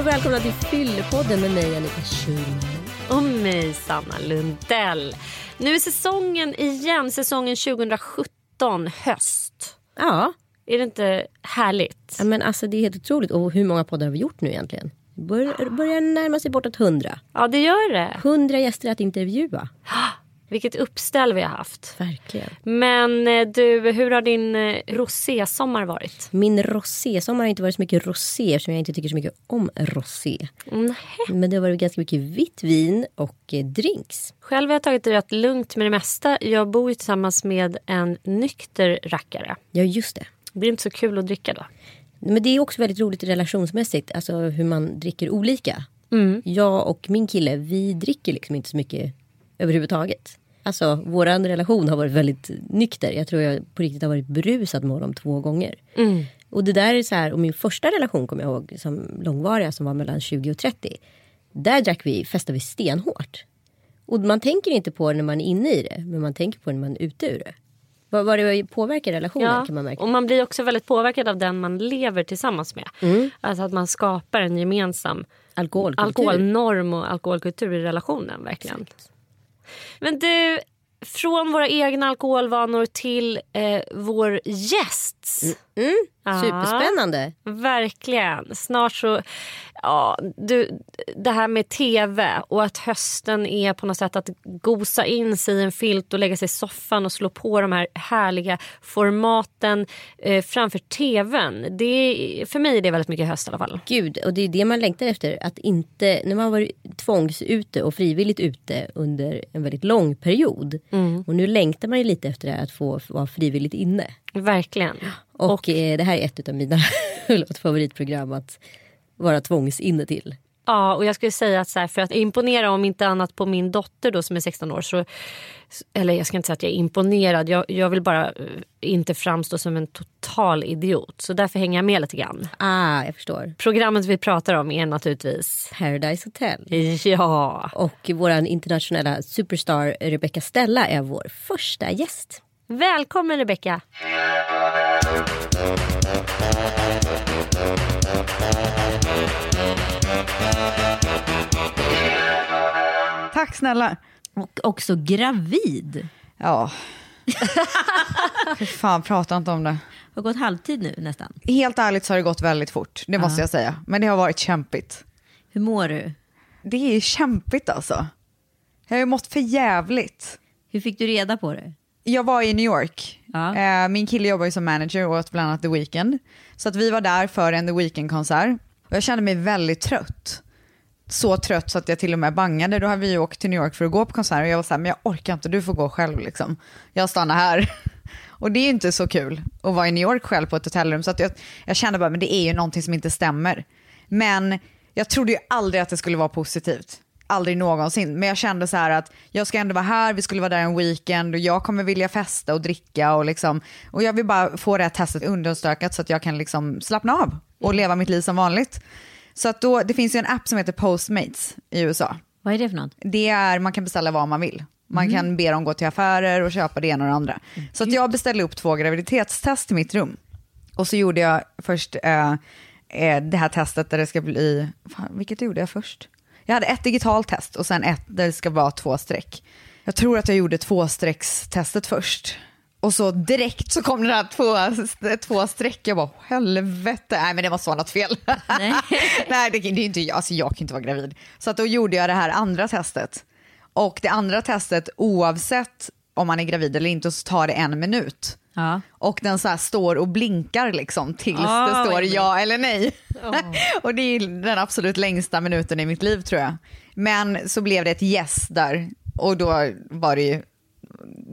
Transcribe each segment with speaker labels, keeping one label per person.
Speaker 1: Och välkomna till Fyllepodden med mig Annika Schulman.
Speaker 2: Och mig, Sanna Lundell. Nu är säsongen igen, säsongen 2017, höst.
Speaker 1: Ja.
Speaker 2: Är det inte härligt?
Speaker 1: ja, men alltså det är helt otroligt. Och hur många poddar har vi gjort nu egentligen? Bör, börjar närma sig bortåt hundra.
Speaker 2: Ja, det gör det.
Speaker 1: Hundra gäster att intervjua.
Speaker 2: Vilket uppställ vi har haft.
Speaker 1: Verkligen.
Speaker 2: Men eh, du, hur har din eh, rosésommar varit?
Speaker 1: Min rosésommar har inte varit så mycket rosé eftersom jag inte tycker så mycket om rosé.
Speaker 2: Mm,
Speaker 1: Men det har varit ganska mycket vitt vin och eh, drinks.
Speaker 2: Själv har jag tagit det rätt lugnt med det mesta. Jag bor ju tillsammans med en nykter rackare.
Speaker 1: Ja just det.
Speaker 2: Det blir inte så kul att dricka då.
Speaker 1: Men det är också väldigt roligt relationsmässigt. Alltså hur man dricker olika.
Speaker 2: Mm.
Speaker 1: Jag och min kille vi dricker liksom inte så mycket överhuvudtaget. Alltså våran relation har varit väldigt nykter. Jag tror jag på riktigt har varit berusad med honom två gånger.
Speaker 2: Mm.
Speaker 1: Och det där är så här, och min första relation kommer jag ihåg som långvariga som var mellan 20 och 30. Där drack vi, festade vi stenhårt. Och man tänker inte på det när man är inne i det, men man tänker på det när man är ute ur det. Vad, vad det påverkar relationen
Speaker 2: Ja,
Speaker 1: kan man märka.
Speaker 2: och man blir också väldigt påverkad av den man lever tillsammans med. Alltså att man skapar en gemensam
Speaker 1: Alkoholkultur.
Speaker 2: alkoholnorm och alkoholkultur i relationen. verkligen. Men du, från våra egna alkoholvanor till eh, vår gästs.
Speaker 1: Mm,
Speaker 2: Ja.
Speaker 1: superspännande.
Speaker 2: Verkligen. Snart så... Ja, du, det här med tv och att hösten är på något sätt att gosa in sig i en filt och lägga sig i soffan och slå på de här härliga formaten eh, framför tvn. Det, för mig är det väldigt mycket höst i alla fall.
Speaker 1: Gud, och det är det man längtar efter. Att inte, när man varit tvångsute och frivilligt ute under en väldigt lång period. Och nu längtar man ju lite efter det här att få vara frivilligt inne.
Speaker 2: Verkligen.
Speaker 1: Och, eh, det här är ett av mina favoritprogram att vara tvångsinne till.
Speaker 2: Ja, och jag skulle säga att så här, för att imponera om inte annat på min dotter då som är 16 år så eller jag ska inte säga att jag är imponerad. Jag, jag vill bara eh, inte framstå som en total idiot. Så därför hänger jag med lite grann.
Speaker 1: Ah, jag förstår.
Speaker 2: Programmet vi pratar om är naturligtvis
Speaker 1: Paradise Hotel.
Speaker 2: Ja,
Speaker 1: Och vår internationella superstar Rebecca Stella är vår första gäst.
Speaker 2: Välkommen Rebecca.
Speaker 3: Tack snälla.
Speaker 1: Och också gravid.
Speaker 3: Ja. Fy fan, prata inte om det.
Speaker 1: Har gått halvtid nu nästan.
Speaker 3: Helt ärligt så har det gått väldigt fort, det måste jag säga. Men det har varit kämpigt.
Speaker 1: Hur mår du?
Speaker 3: Det är kämpigt alltså. Jag har ju mått för jävligt.
Speaker 1: Hur fick du reda på det?
Speaker 3: Jag var i New York.
Speaker 1: Ja.
Speaker 3: Eh, Min kille jobbar ju som manager åt bland annat The Weeknd. Så att vi var där för en The Weeknd-konsert. Och jag kände mig väldigt trött. Så trött så att jag till och med bangade. Då har vi åkt till New York för att gå på konsert och jag var så här, men jag orkar inte, du får gå själv liksom. Jag stannar här. Och det är ju inte så kul att vara i New York själv på ett hotellrum. Så att jag, jag kände bara, men det är ju någonting som inte stämmer. Men jag trodde ju aldrig att det skulle vara positivt. Aldrig någonsin. Men jag kände så här att jag ska ändå vara här, vi skulle vara där en weekend och jag kommer vilja festa och dricka och liksom. Och jag vill bara få det här testet understökat så att jag kan liksom slappna av och leva mitt liv som vanligt. Så att då, det finns ju en app som heter Postmates i USA.
Speaker 1: Vad är det för något?
Speaker 3: Det är, man kan beställa vad man vill. Man kan be dem gå till affärer och köpa det ena och det andra. Så att jag beställde upp två graviditetstest i mitt rum. Och så gjorde jag först eh, eh, det här testet där det ska bli, fan, vilket gjorde jag först? Jag hade ett digitalt test och sen ett där det ska vara två streck. Jag tror att jag gjorde tvåstreckstestet först. Och så direkt så kom det där två, två streck. Jag bara, helvete. Nej men det måste vara något fel.
Speaker 1: Nej.
Speaker 3: Nej det, det är inte jag, alltså jag kan inte vara gravid. Så att då gjorde jag det här andra testet. Och det andra testet, oavsett om man är gravid eller inte, så tar det en minut.
Speaker 1: Ja.
Speaker 3: Och den så här står och blinkar liksom tills
Speaker 1: Ah,
Speaker 3: det står ja eller nej. och det är den absolut längsta minuten i mitt liv tror jag. Men så blev det ett yes där och då var det ju,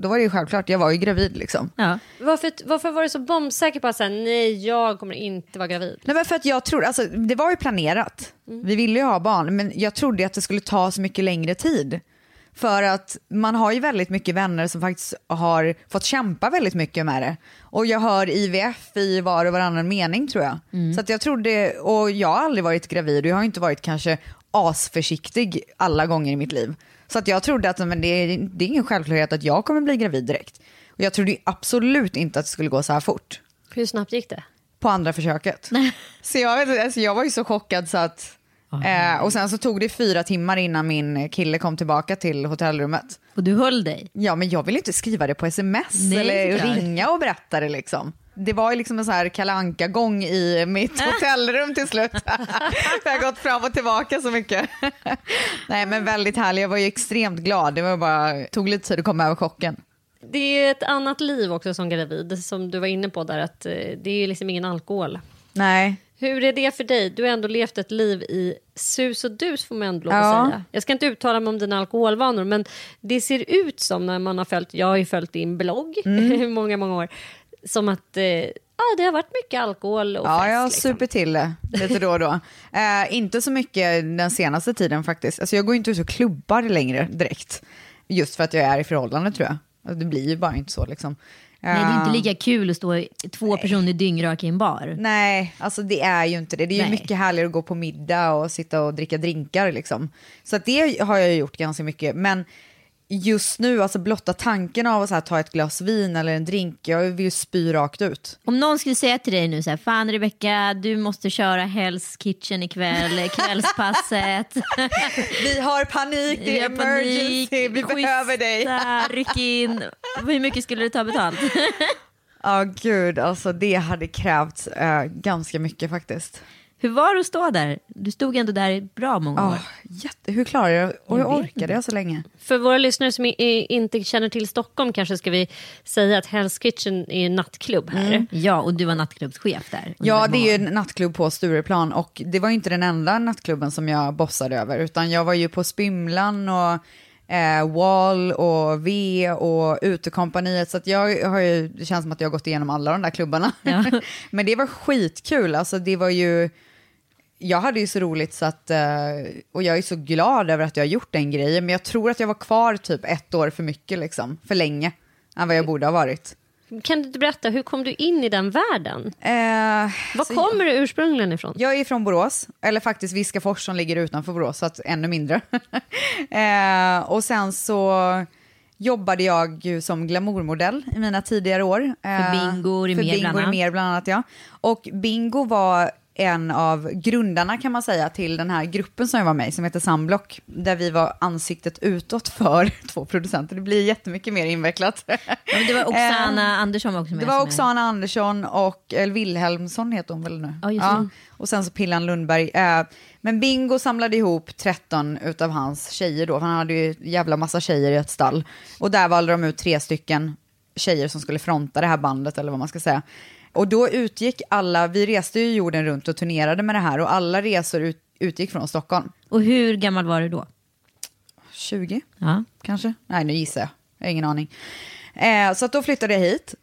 Speaker 3: då var det ju självklart, jag var ju gravid liksom.
Speaker 1: Ja.
Speaker 2: Varför, varför var du så bombsäker på att säga nej, jag kommer inte vara gravid?
Speaker 3: Nej men för att jag tror, alltså det var ju planerat. Vi ville ju ha barn men jag trodde att det skulle ta så mycket längre tid. För att man har ju väldigt mycket vänner som faktiskt har fått kämpa väldigt mycket med det. Och jag hör IVF i var och varannan mening tror jag. Så att jag trodde, och jag har aldrig varit gravid och jag har inte varit kanske asförsiktig alla gånger i mitt liv. Så att jag trodde att men det, är, det är ingen självklarhet att jag kommer bli gravid direkt. Och jag trodde absolut inte att det skulle gå så här fort
Speaker 2: Hur snabbt gick det?
Speaker 3: på andra försöket. så jag, alltså jag var ju så chockad så att... Eh, och sen så tog det fyra timmar innan min kille kom tillbaka till hotellrummet.
Speaker 1: Och du höll dig.
Speaker 3: Ja, men jag ville inte skriva det på sms
Speaker 1: Nej,
Speaker 3: eller
Speaker 1: såklart.
Speaker 3: ringa och berätta det liksom. Det var ju liksom en så här kalanka gång i mitt hotellrum till slut. jag har gått fram och tillbaka så mycket. Nej men väldigt härlig, jag var ju extremt glad. Det var bara, tog lite tid att komma över chocken.
Speaker 2: Det är ett annat liv också som gravid, som du var inne på där, att eh, det är liksom ingen alkohol.
Speaker 3: Nej,
Speaker 2: Hur är det för dig? Du har ändå levt ett liv i sus och dus får man ändå lov
Speaker 3: Ja.
Speaker 2: att säga. Jag ska inte uttala mig om dina alkoholvanor men det ser ut som när man har följt, jag har ju följt din blogg
Speaker 3: Mm.
Speaker 2: i många, många år, som att eh, ja, det har varit mycket alkohol och
Speaker 3: Ja,
Speaker 2: fest.
Speaker 3: jag
Speaker 2: liksom.
Speaker 3: super till det lite då och då. Eh, inte så mycket den senaste tiden faktiskt. Alltså jag går inte ut och klubbar längre direkt. Just för att jag är i förhållande tror jag. Alltså, Det blir ju bara inte så liksom.
Speaker 1: Nej, det är inte lika kul att stå två personer dyngraka i en bar.
Speaker 3: Nej, alltså det är ju inte det. Det är ju
Speaker 1: Nej.
Speaker 3: mycket härligare att gå på middag och sitta och dricka drinkar liksom. Så att det har jag gjort ganska mycket. Men just nu, alltså blotta tanken av att här, ta ett glas vin eller en drink, jag vill ju spy rakt ut.
Speaker 1: Om någon skulle säga till dig nu så här, fan Rebecca, du måste köra Hell's Kitchen ikväll, kvällspasset.
Speaker 3: Vi har panik, det är emergency, vi
Speaker 1: schyssta,
Speaker 3: behöver dig.
Speaker 1: Ryck in. Hur mycket skulle du ta betalt?
Speaker 3: Ja, gud, alltså det hade krävts eh, ganska mycket faktiskt.
Speaker 1: Hur var det att stå där? Du stod ändå där i bra många
Speaker 3: Oh,
Speaker 1: år.
Speaker 3: jätte, hur klarar jag Och
Speaker 1: vet
Speaker 3: orkade jag så länge?
Speaker 2: För våra lyssnare som i- inte känner till Stockholm kanske ska vi säga att Hell's Kitchen är en nattklubb här.
Speaker 1: Ja, och du var nattklubbschef där.
Speaker 3: Ja, det är ju en nattklubb på Stureplan och det var ju inte den enda nattklubben som jag bossade över, utan jag var ju på Spymlan och eh, Wall och V och Utekompaniet, så att jag har ju, det känns som att jag har gått igenom alla de där klubbarna.
Speaker 1: Ja.
Speaker 3: Men det var skitkul, alltså det var ju, jag hade ju så roligt så att, eh, och jag är så glad över att jag har gjort den grejen, men jag tror att jag var kvar typ ett år för mycket liksom, för länge, än vad jag borde ha varit.
Speaker 2: Kan du berätta, hur kom du in i den världen?
Speaker 3: Eh,
Speaker 2: Var kommer du ursprungligen ifrån?
Speaker 3: Jag är från Borås, eller faktiskt Viskafors som ligger utanför Borås, så att ännu mindre. eh, och sen så jobbade jag ju som glamourmodell i mina tidigare år. Eh,
Speaker 1: För Bingo Rimér bland annat.
Speaker 3: Rimér bland annat. Ja. Och Bingo var en av grundarna kan man säga till den här gruppen som jag var med i som heter Sunblock. Där vi var ansiktet utåt för två producenter. Det blir jättemycket mer invecklat.
Speaker 1: Ja, det var Oksana Andersson var också med.
Speaker 3: Det var
Speaker 1: är-
Speaker 3: Oksana Andersson och Wilhelmsson heter hon väl nu?
Speaker 1: Ja, just det.
Speaker 3: Och sen så Pillan Lundberg. Eh, men Bingo samlade ihop 13 utav hans tjejer då, för han hade ju jävla massa tjejer i ett stall. Och där valde de ut tre stycken tjejer som skulle fronta det här bandet, eller vad man ska säga. Och då utgick alla, vi reste ju jorden runt och turnerade med det här och alla resor ut, utgick från Stockholm.
Speaker 1: Och hur gammal var du då?
Speaker 3: 20
Speaker 1: Ja.
Speaker 3: kanske? Nej, nu gissar jag. Jag har ingen aning. Eh, så då flyttade jag hit.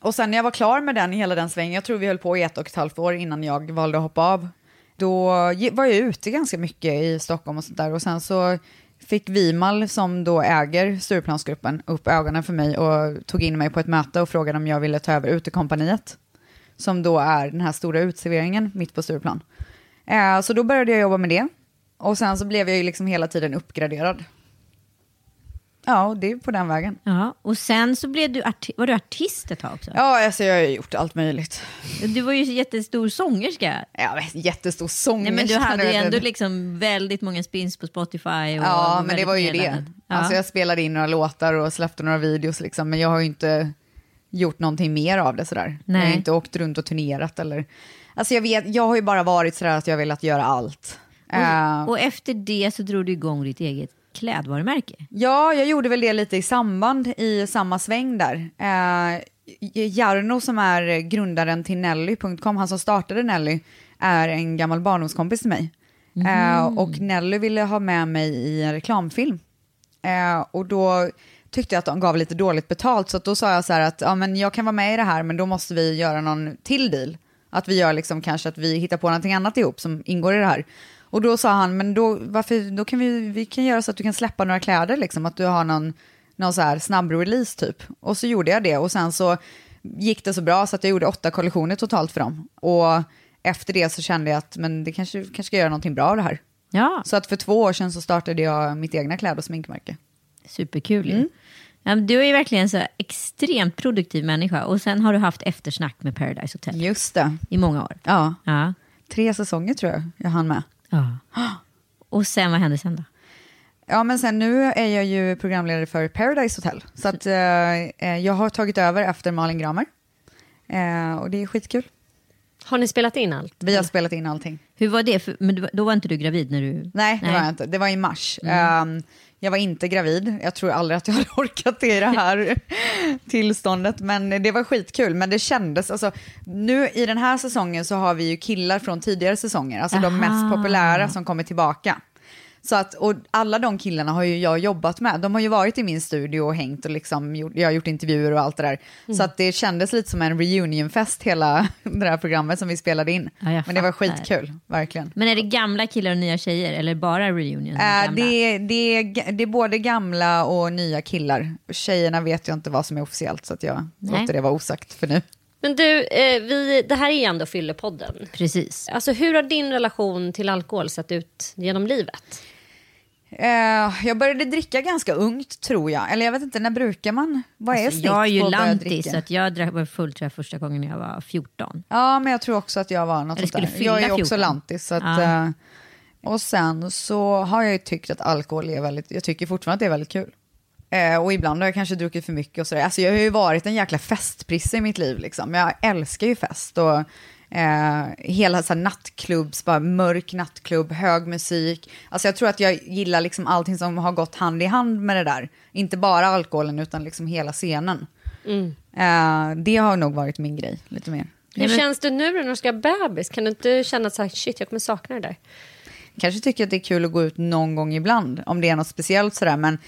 Speaker 3: Och sen när jag var klar med den, hela den svängen, jag tror vi höll på i ett och ett halvt år innan jag valde att hoppa av. Då var jag ute ganska mycket i Stockholm och sånt där. Och sen så fick Vimal, som då äger Stureplansgruppen, upp ögonen för mig och tog in mig på ett möte och frågade om jag ville ta över Utekompaniet. Som då är den här stora utserveringen mitt på Stureplan. Eh, så då började jag jobba med det. Och sen så blev jag ju liksom hela tiden uppgraderad. Ja, och det är på den vägen.
Speaker 1: ja. Och sen så blev du, var du artist ett tag också?
Speaker 3: Ja, alltså jag har ju gjort allt möjligt.
Speaker 1: Du var ju jättestor sångerska.
Speaker 3: Vet, jättestor sångerska.
Speaker 1: Nej, men du hade ju ändå liksom väldigt många spins på Spotify. Och
Speaker 3: Ja, men det var ju det.
Speaker 1: Ja.
Speaker 3: Alltså jag spelade in några låtar och släppte några videos liksom, men jag har ju inte gjort någonting mer av det sådär. Jag har
Speaker 1: Nej.
Speaker 3: inte åkt runt och turnerat eller... Alltså jag vet, jag har ju bara varit sådär att jag har velat göra allt.
Speaker 1: Och, och efter det så drog du igång ditt eget klädvarumärke.
Speaker 3: Ja, jag gjorde väl det lite i samband i samma sväng där. Eh, Jarno som är grundaren till Nelly.com, han som startade Nelly, är en gammal barndomskompis till mig. Eh, och Nelly ville ha med mig i en reklamfilm. Eh, och då tyckte jag att de gav lite dåligt betalt, så då sa jag så här att ja, men jag kan vara med i det här, men då måste vi göra någon till deal. Att vi gör liksom kanske att vi hittar på någonting annat ihop som ingår i det här. Och då sa han, men då, varför, då kan vi, vi kan göra så att du kan släppa några kläder, liksom, att du har någon, någon så här snabb release typ. Och så gjorde jag det och sen så gick det så bra så att jag gjorde åtta kollektioner totalt för dem. Och efter det så kände jag att men det kanske, kanske ska göra någonting bra av det här.
Speaker 4: Ja,
Speaker 3: Så att för två år sedan så startade jag mitt egna kläd och sminkmärke.
Speaker 4: superkul ju.
Speaker 3: Mm.
Speaker 4: Ja, du är ju verkligen en så extremt produktiv människa och sen har du haft eftersnack med Paradise Hotel
Speaker 3: Just det.
Speaker 4: i många år.
Speaker 3: Ja,
Speaker 4: Ja.
Speaker 3: tre säsonger tror jag jag hann med.
Speaker 4: Ja. Och sen, vad hände sen då?
Speaker 3: Ja, men sen nu är jag ju programledare för Paradise Hotel. Så att eh, eh, jag har tagit över efter Malin Gramer. Eh, och det är skitkul.
Speaker 2: Har ni spelat in allt?
Speaker 3: Vi har spelat in allting.
Speaker 4: Hur var det? För, men då var inte du gravid när du...
Speaker 3: Nej, det var jag inte. Det var i mars. Ehm, jag var inte gravid. Jag tror aldrig att jag hade orkat det i det här tillståndet. Men det var skitkul. Men det kändes, alltså, nu i den här säsongen så har vi ju killar från tidigare säsonger. Alltså de
Speaker 4: Aha.
Speaker 3: mest populära som kommer tillbaka. Så att, och alla de killarna har ju jag jobbat med. De har ju varit i min studio och hängt och liksom gjort, jag har gjort intervjuer och allt det där. Så att det kändes lite som en reunionfest hela det här programmet som vi spelade in.
Speaker 4: Ja,
Speaker 3: Men det var skitkul, verkligen.
Speaker 4: Men är det gamla killar och nya tjejer eller bara reunion?
Speaker 3: Äh, det, är, det, det är både gamla och nya killar. Tjejerna vet jag inte vad som är officiellt så att jag
Speaker 4: Nej.
Speaker 3: låter det vara osagt för nu.
Speaker 2: Men du, eh, vi, det här är ju ändå Fyllepodden.
Speaker 4: Precis.
Speaker 2: Alltså, hur har din relation till alkohol sett ut genom livet?
Speaker 3: Eh, jag började dricka ganska ungt tror jag. Eller jag vet inte, när brukar man? Vad är
Speaker 4: Alltså,
Speaker 3: snitt
Speaker 4: jag är ju lantis, så att jag drack var full tror jag, första gången jag var 14.
Speaker 3: Ja, men jag tror också att jag var något sånt där. Jag är också
Speaker 4: 14.
Speaker 3: lantis. Så att,
Speaker 4: Ja.
Speaker 3: eh, och sen så har jag ju tyckt att alkohol är väldigt, jag tycker fortfarande att det är väldigt kul. Eh, och ibland har jag kanske druckit för mycket och sådär. Alltså jag har ju varit en jäkla festprisse i mitt liv liksom. Jag älskar ju fest och eh, hela så här nattklubbs, bara mörk nattklubb, hög musik. Alltså jag tror att jag gillar liksom allting som har gått hand i hand med det där. Inte bara alkoholen utan liksom hela scenen. Eh, det har nog varit min grej lite mer.
Speaker 2: Hur
Speaker 4: men-
Speaker 2: känns det nu när du ska ha bebis? Kan du inte känna att så här, shit, jag kommer sakna det där?
Speaker 3: kanske tycker att det är kul att gå ut någon gång ibland, om det är något speciellt sådär, men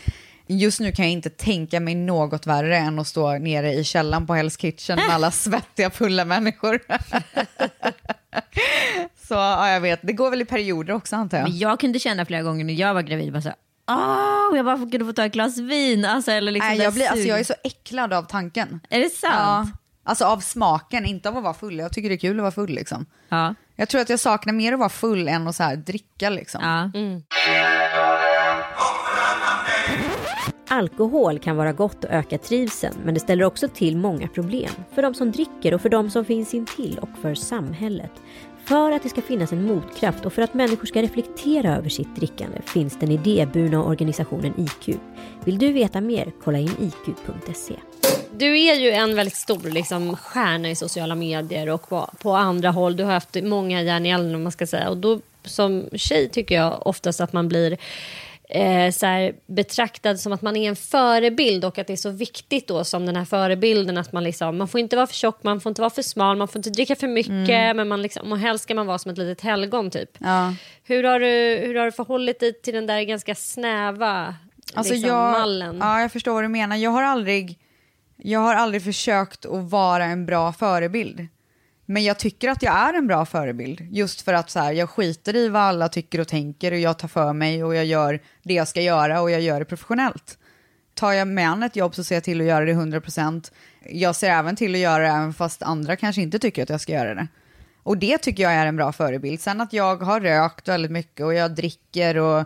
Speaker 3: just nu kan jag inte tänka mig något värre än att stå nere i källaren på Hell's Kitchen med alla svettiga, fulla människor. Så ja, jag vet, det går väl i perioder också antar jag.
Speaker 4: Men jag kunde känna flera gånger när jag var gravid, bara så här, Åh, jag bara kunde få ta ett glas vin. Alltså, eller liksom det
Speaker 3: jag, blir, alltså, jag är så äcklad av tanken.
Speaker 4: Är det
Speaker 3: Ja,
Speaker 4: sant?
Speaker 3: alltså av smaken, inte av att vara full. Jag tycker det är kul att vara full liksom.
Speaker 4: Ja.
Speaker 3: Jag tror att jag saknar mer att vara full än att så här, dricka liksom.
Speaker 4: ja.
Speaker 1: Alkohol kan vara gott och öka trivseln men det ställer också till många problem. För de som dricker och för de som finns intill och för samhället. För att det ska finnas en motkraft och för att människor ska reflektera över sitt drickande finns den idéburna organisationen IQ. Vill du veta mer? Kolla in iq.se.
Speaker 2: Du är ju en väldigt stor liksom, stjärna i sociala medier och på, på andra håll. Du har haft många järn i elden om man ska säga. Och då som tjej tycker jag oftast att man blir eh, så här, betraktad som att man är en förebild och att det är så viktigt då som den här förebilden att man liksom, man får inte vara för tjock, man får inte vara för smal, man får inte dricka för mycket men man liksom, och helst ska man vara som ett litet helgon typ.
Speaker 3: Ja.
Speaker 2: Hur, har du, hur har du förhållit dig till den där ganska snäva
Speaker 3: Alltså
Speaker 2: liksom,
Speaker 3: jag,
Speaker 2: mallen?
Speaker 3: Ja, jag förstår vad du menar. Jag har aldrig, jag har aldrig försökt att vara en bra förebild. Men jag tycker att jag är en bra förebild. Just för att så här, jag skiter i vad alla tycker och tänker och jag tar för mig och jag gör det jag ska göra och jag gör det professionellt. Tar jag mig an ett jobb så ser jag till att göra det 100%. Jag ser även till att göra det även fast andra kanske inte tycker att jag ska göra det. Och det tycker jag är en bra förebild. Sen att jag har rökt väldigt mycket och jag dricker och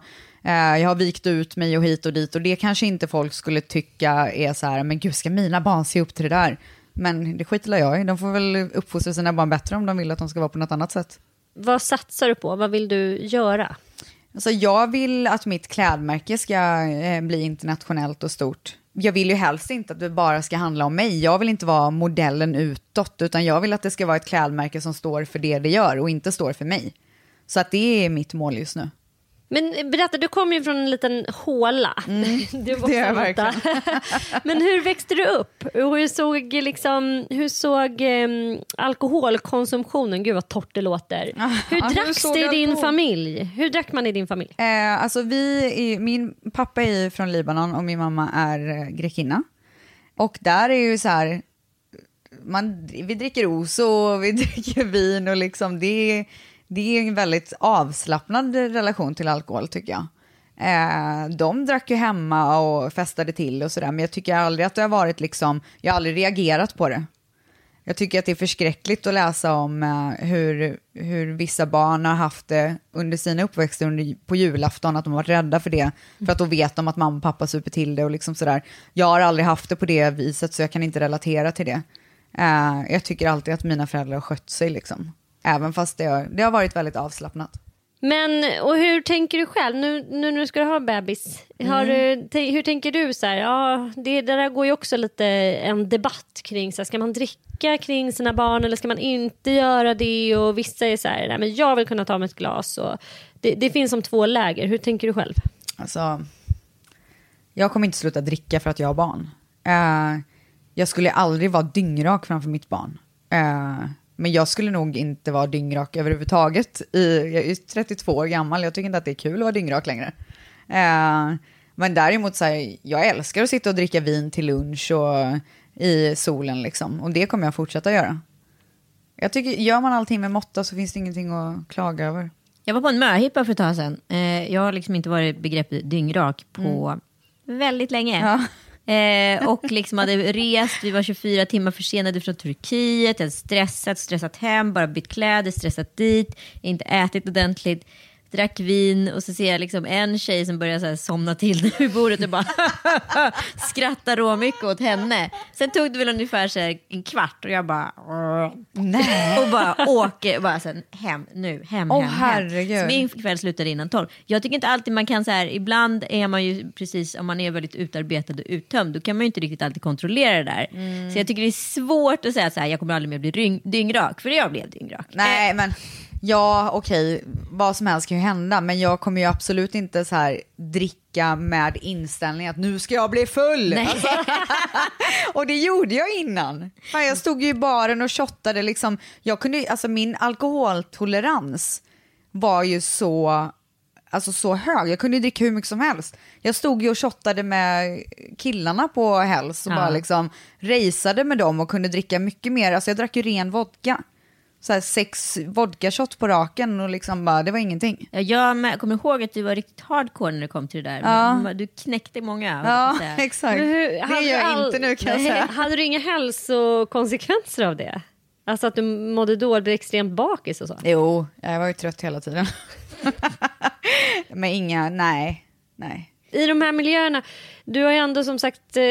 Speaker 3: eh, jag har vikt ut mig och hit och dit och det kanske inte folk skulle tycka är så här, men gud ska mina barn se upp till det där? Men det skiter jag i, de får väl uppfostra sina barn bättre om de vill att de ska vara på något annat sätt.
Speaker 2: Vad satsar du på? Vad vill du göra?
Speaker 3: Alltså jag vill att mitt klädmärke ska eh, bli internationellt och stort. Jag vill ju helst inte att det bara ska handla om mig. Jag vill inte vara modellen utåt, utan jag vill att det ska vara ett klädmärke som står för det det gör och inte står för mig. Så att det är mitt mål just nu.
Speaker 2: Men berätta, du kommer ju från en liten håla.
Speaker 3: Mm, det gör jag
Speaker 2: berätta. Men hur växte du upp? Hur såg, liksom, hur såg em, alkoholkonsumtionen, gud vad torrt det låter. Hur
Speaker 3: hur
Speaker 2: dracks
Speaker 3: såg
Speaker 2: det i din familj? Hur drack man i din familj?
Speaker 3: Eh, alltså vi, är- min pappa är från Libanon och min mamma är eh, grekinna. Och där är ju så här, man, vi dricker oso och vi dricker vin och liksom det, det är en väldigt avslappnad relation till alkohol tycker jag. Eh, de drack ju hemma och festade till och sådär, men jag tycker aldrig att det har varit liksom, jag har aldrig reagerat på det. Jag tycker att det är förskräckligt att läsa om eh, hur, hur vissa barn har haft det under sina uppväxter under, på julafton, att de har varit rädda för det, för att då vet de att mamma och pappa super till det och liksom sådär. Jag har aldrig haft det på det viset, så jag kan inte relatera till det. Eh, jag tycker alltid att mina föräldrar har skött sig, liksom även fast det har, det har varit väldigt avslappnat.
Speaker 2: Men och hur tänker du själv nu, nu när du ska ha bebis? Har
Speaker 3: Mm.
Speaker 2: du, hur tänker du? så här, ja, det, det där går ju också lite en debatt kring, så här, ska man dricka kring sina barn eller ska man inte göra det? Och vissa är så här, nej, men jag vill kunna ta mig ett glas. Och det, det finns som två läger. Hur tänker du själv?
Speaker 3: Alltså, jag kommer inte sluta dricka för att jag har barn. Eh, jag skulle aldrig vara dyngrak framför mitt barn. Eh, men jag skulle nog inte vara dyngrak överhuvudtaget. I, jag är 32 år gammal, jag tycker inte att det är kul att vara dyngrak längre. Eh, men däremot så här, jag älskar att sitta och dricka vin till lunch och i solen liksom. Och det kommer jag fortsätta göra. Jag tycker, gör man allting med måtta så finns det ingenting att klaga över.
Speaker 4: Jag var på en möhippa för ett tag sedan. Eh, jag har liksom inte varit begreppet dyngrak på väldigt länge. Eh, och liksom hade rest, vi var 24 timmar försenade från Turkiet, jag hade stressat, stressat hem, bara bytt kläder, stressat dit, inte ätit ordentligt, drack vin och så ser jag liksom en tjej som börjar så här somna till vid bordet och bara skrattar råmycket åt henne. Sen tog det väl ungefär så en kvart och jag bara...
Speaker 3: Nej.
Speaker 4: Och bara åker, bara sen hem nu, hem,
Speaker 3: Åh,
Speaker 4: hem,
Speaker 3: herregud.
Speaker 4: hem. Så min kväll slutade innan tolv. Jag tycker inte alltid man kan så här, ibland är man ju precis, om man är väldigt utarbetad och uttömd, då kan man ju inte riktigt alltid kontrollera det där.
Speaker 3: Mm.
Speaker 4: Så jag tycker det är svårt att säga så här, jag kommer aldrig mer bli dyngrak, för jag blev dyngrak.
Speaker 3: Nej, men ja, okej, vad som helst kan ju hända, men jag kommer ju absolut inte så här dricka med inställning att nu ska jag bli full. Alltså, och det gjorde jag innan. Jag stod ju i baren och shottade liksom. Jag kunde, alltså min alkoholtolerans var ju så, alltså så hög. Jag kunde ju dricka hur mycket som helst. Jag stod ju och shottade med killarna på Hells och
Speaker 4: Ja.
Speaker 3: bara liksom raceade med dem och kunde dricka mycket mer. Alltså jag drack ju ren vodka. Så här sex vodka-shot på raken och liksom bara, det var ingenting.
Speaker 4: Ja, Jag med, kommer ihåg att du var riktigt hardcore när det kom till det där.
Speaker 3: Ja.
Speaker 4: Du knäckte många.
Speaker 3: Ja, exakt.
Speaker 2: Hur-
Speaker 3: Det gör jag
Speaker 2: all-
Speaker 3: inte nu kan jag säga.
Speaker 2: Hade du inga hälsokonsekvenser av det? Alltså att du mådde dåligt, blev extremt bakis och så?
Speaker 3: Jo, jag var ju trött hela tiden. Men inga, nej, nej.
Speaker 2: I de här miljöerna, du har ju ändå som sagt, eh,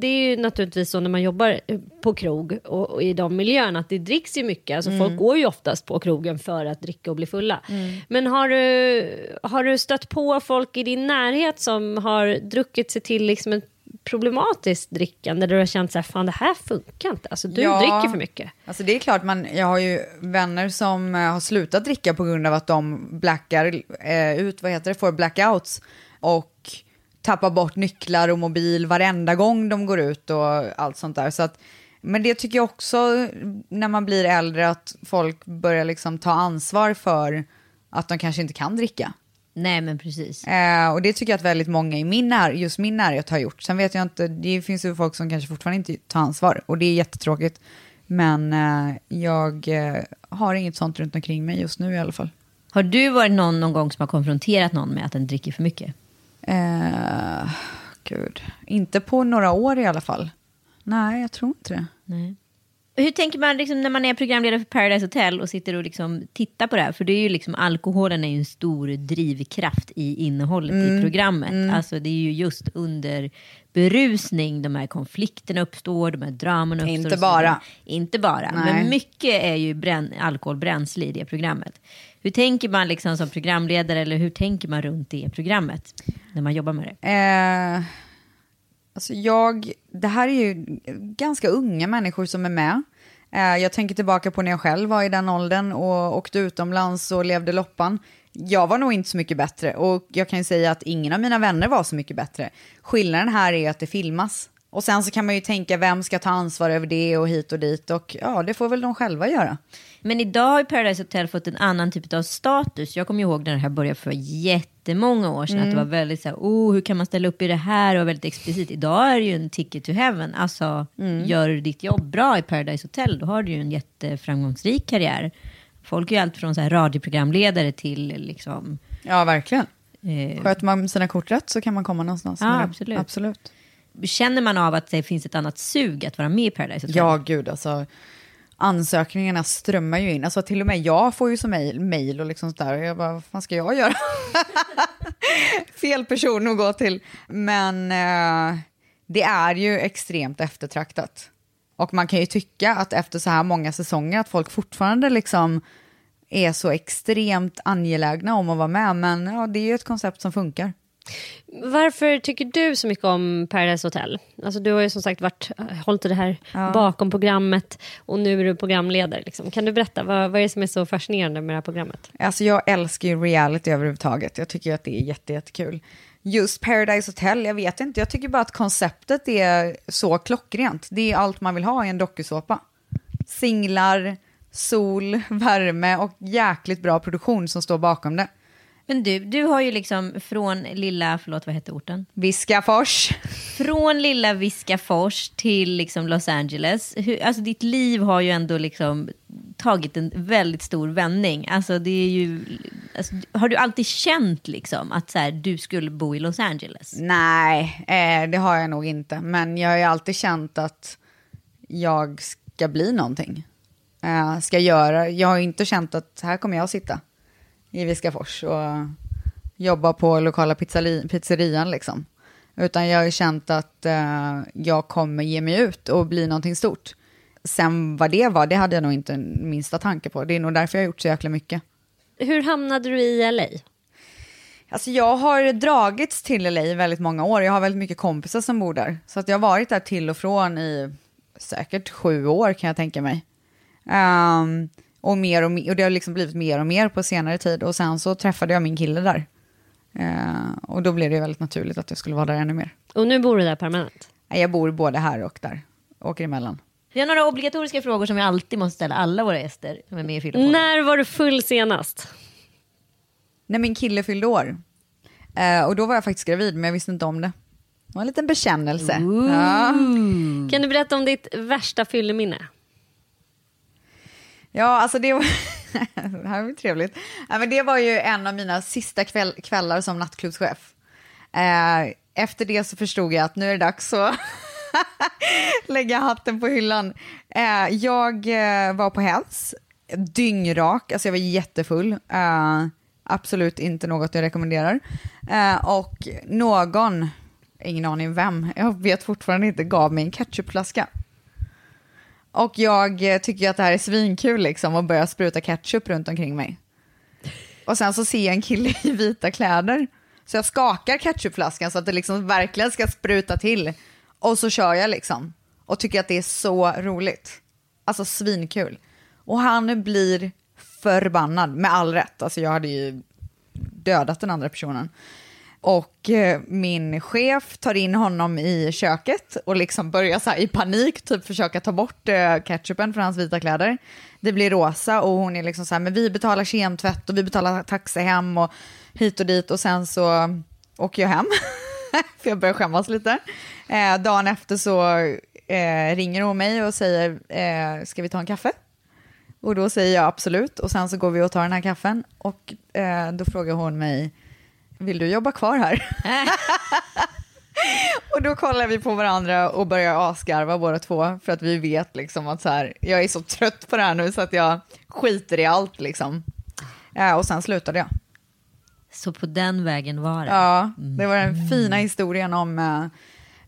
Speaker 2: det är ju naturligtvis så när man jobbar eh, på krog och, och i de miljöerna att det dricks ju mycket. Alltså folk går ju oftast på krogen för att dricka och bli fulla. Men har du, har du stött på folk i din närhet som har druckit sig till liksom ett problematiskt drickande där du har känt så här, fan det här funkar inte. Alltså du
Speaker 3: Ja.
Speaker 2: dricker för mycket.
Speaker 3: Alltså det är klart, man, jag har ju vänner som eh, har slutat dricka på grund av att de blackar eh, ut, vad heter det, får blackouts och tappar bort nycklar och mobil varenda gång de går ut och allt sånt där. Så att, men det tycker jag också när man blir äldre att folk börjar liksom ta ansvar för att de kanske inte kan dricka.
Speaker 4: Nej men precis.
Speaker 3: Eh, och det tycker jag att väldigt många i min när, just min närhet har gjort. Sen vet jag inte, det finns ju folk som kanske fortfarande inte tar ansvar och det är jättetråkigt. Men eh, jag eh, har inget sånt runt omkring mig just nu i alla fall.
Speaker 4: Har du varit någon, någon gång som har konfronterat någon med att den dricker för mycket?
Speaker 3: Eh, gud, inte på några år i alla fall. Nej, jag tror inte det.
Speaker 4: Nej. Hur tänker man liksom, när man är programledare för Paradise Hotel och sitter och liksom tittar på det här? För det är ju liksom, alkoholen är ju en stor drivkraft i innehållet i programmet. Alltså det är ju just under berusning de här konflikterna uppstår, de här dramerna uppstår.
Speaker 3: Inte bara.
Speaker 4: Inte bara,
Speaker 3: Nej.
Speaker 4: men mycket är ju brän, alkoholbränsle i det programmet. Hur tänker man liksom som programledare eller hur tänker man runt det programmet när man jobbar med det?
Speaker 3: Eh, alltså jag, det här är ju ganska unga människor som är med. Eh, jag tänker tillbaka på när jag själv var i den åldern och åkte utomlands och levde loppan. Jag var nog inte så mycket bättre och jag kan ju säga att ingen av mina vänner var så mycket bättre. Skillnaden här är att det filmas. Och sen så kan man ju tänka vem ska ta ansvar över det och hit och dit och ja, det får väl de själva göra.
Speaker 4: Men idag har Paradise Hotel fått en annan typ av status. Jag kommer ihåg när det här började för jättemånga år sedan. Att det var väldigt så här, oh, hur kan man ställa upp i det här? Och väldigt explicit. Idag är det ju en ticket to heaven. Alltså, gör du ditt jobb bra i Paradise Hotel, då har du ju en jätteframgångsrik karriär. Folk är ju allt från så här radioprogramledare till liksom...
Speaker 3: Ja, verkligen.
Speaker 4: Eh,
Speaker 3: Sköter man sina kort rätt så kan man komma någonstans.
Speaker 4: Ja, absolut.
Speaker 3: absolut
Speaker 4: känner man av att det finns ett annat sug att vara med i Paradise Hotel?
Speaker 3: Ja, gud alltså. Ansökningarna strömmar ju in. Alltså till och med jag får ju som mejl mail och liksom sådär. Jag bara, vad fan ska jag göra? Fel person att gå till. Men eh, det är ju extremt eftertraktat. Och man kan ju tycka att efter så här många säsonger att folk fortfarande liksom är så extremt angelägna om att vara med. Men ja, det är ju ett koncept som funkar.
Speaker 2: Varför tycker du så mycket om Paradise Hotel? Alltså, du har ju som sagt varit, hållit det här bakom programmet och nu är du programledare. Liksom. Kan du berätta, vad, vad är det som är så fascinerande med det här programmet?
Speaker 3: Alltså jag älskar ju reality överhuvudtaget. Jag tycker att det är jätte, jättekul. Just Paradise Hotel, jag vet inte. Jag tycker bara att konceptet är så klockrent. Det är allt man vill ha i en dokusåpa. Singlar, sol, värme och jäkligt bra produktion som står bakom det.
Speaker 4: Men du, du har ju liksom från lilla, förlåt vad hette orten?
Speaker 3: Viskafors.
Speaker 4: Från lilla Viskafors till liksom Los Angeles. Hur, alltså ditt liv har ju ändå liksom tagit en väldigt stor vändning. Alltså det är ju, alltså, har du alltid känt liksom att så här, du skulle bo i Los Angeles?
Speaker 3: Nej, eh, det har jag nog inte. Men jag har ju alltid känt att jag ska bli någonting. Eh, ska göra, jag har inte känt att här kommer jag sitta i Viskafors och jobba på lokala pizzeri, pizzerian liksom. Utan jag har ju känt att eh, jag kommer ge mig ut och bli någonting stort. Sen vad det var, det hade jag nog inte minsta tanke på. Det är nog därför jag har gjort så jäkla mycket.
Speaker 2: Hur hamnade du i LA?
Speaker 3: Alltså jag har dragits till LA i väldigt många år. Jag har väldigt mycket kompisar som bor där. Så att jag har varit där till och från i säkert sju år kan jag tänka mig. Ehm, och, mer och, mer, och det har liksom blivit mer och mer på senare tid. Och sen så träffade jag min kille där. Ehm, och då blev det väldigt naturligt att jag skulle vara där ännu mer.
Speaker 2: Och nu bor du där permanent?
Speaker 3: Jag bor både här och där. Åker emellan.
Speaker 4: Vi har några obligatoriska frågor som vi alltid måste ställa alla våra gäster som är med i Fyllopodden.
Speaker 2: När var du full senast?
Speaker 3: När min kille fyllde år. Eh, och då var jag faktiskt gravid, men jag visste inte om det. Det var en liten bekännelse. Ja.
Speaker 2: Kan du berätta om ditt värsta fylleminne?
Speaker 3: Ja, alltså det var... det här var ju trevligt. Ja, men det var ju en av mina sista kväll, kvällar som nattklubbschef. Eh, efter det så förstod jag att nu är det dags att lägga hatten på hyllan. Eh, jag eh, var på Hells, dyngrak, alltså jag var jättefull. Eh, absolut inte något jag rekommenderar. Eh, och någon, ingen aning vem, jag vet fortfarande inte, gav mig en ketchupflaska. Och jag eh, tycker att det här är svinkul liksom och börjar spruta ketchup runt omkring mig. Och sen så ser jag en kille i vita kläder. Så jag skakar ketchupflaskan så att det liksom verkligen ska spruta till. Och så kör jag liksom. Och tycker att det är så roligt. Alltså svinkul. Och han blir förbannad, med all rätt. Alltså jag hade ju dödat den andra personen. Och eh, min chef tar in honom i köket och liksom börjar så här i panik typ försöka ta bort eh, ketchupen från hans vita kläder. Det blir rosa och hon är liksom så här, men vi betalar kemtvätt och vi betalar taxi hem och hit och dit och sen så åker jag hem. För jag börjar skämmas lite. Eh, dagen efter så eh, ringer hon mig och säger, eh, ska vi ta en kaffe? Och då säger jag absolut och sen så går vi och tar den här kaffen och eh, då frågar hon mig, vill du jobba kvar här? och då kollar vi på varandra och börjar asgarva båda två för att vi vet liksom att så här, jag är så trött på det här nu så att jag skiter i allt liksom. Ja, och sen slutade jag.
Speaker 4: Så på den vägen var det.
Speaker 3: Ja, det var den fina historien om, eh,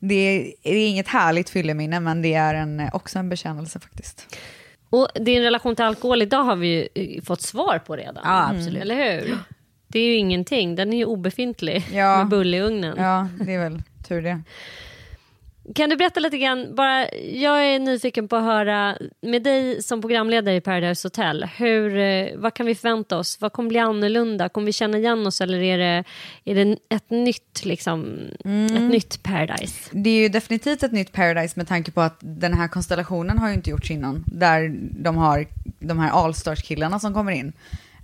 Speaker 3: det är, det är inget härligt fylleminne men det är en, också en bekännelse faktiskt.
Speaker 2: Och din relation till alkohol idag har vi ju eh, fått svar på redan.
Speaker 4: Ja, absolut.
Speaker 2: Eller hur? Det är ju ingenting, den är ju obefintlig
Speaker 3: Ja.
Speaker 2: med bulle i ugnen.
Speaker 3: Ja, det är väl tur det.
Speaker 2: Kan du berätta lite grann, bara, jag är nyfiken på att höra med dig som programledare i Paradise Hotel, hur, eh, vad kan vi förvänta oss? Vad kommer bli annorlunda? Kommer vi känna igen oss eller är det, är det ett nytt, liksom, ett nytt Paradise?
Speaker 3: Det är ju definitivt ett nytt Paradise med tanke på att den här konstellationen har ju inte gjorts innan. Där de har de här Allstars-killarna som kommer in.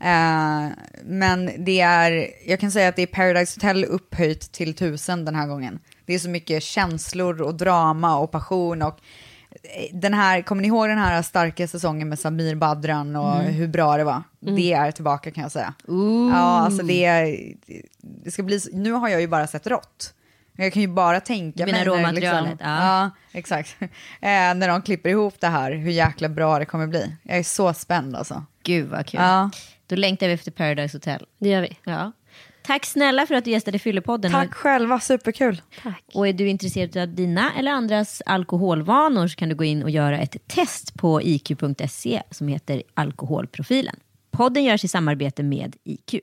Speaker 3: Eh, men det är, jag kan säga att det är Paradise Hotel upphöjt till tusen den här gången. Det är så mycket känslor och drama och passion och den här, kommer ni ihåg den här starka säsongen med Samir Badran och
Speaker 4: Mm.
Speaker 3: hur bra det var? Det är tillbaka kan jag säga. Ja, alltså det, är- det ska bli, nu har jag ju bara sett rått. Jag kan ju bara tänka mig
Speaker 4: råmaterialet,
Speaker 3: Liksom,
Speaker 4: ja.
Speaker 3: ja. exakt. Eh, när de klipper ihop det här, hur jäkla bra det kommer bli. Jag är så spänd alltså.
Speaker 4: Gud vad kul.
Speaker 3: Ja.
Speaker 4: Då längtar vi efter Paradise Hotel.
Speaker 2: Det gör vi.
Speaker 4: Ja. Tack snälla för att du gästade Fyllepodden.
Speaker 3: Tack själva, superkul.
Speaker 4: Och är du intresserad av dina eller andras alkoholvanor så kan du gå in och göra ett test på iq.se som heter Alkoholprofilen. Podden görs i samarbete med IQ.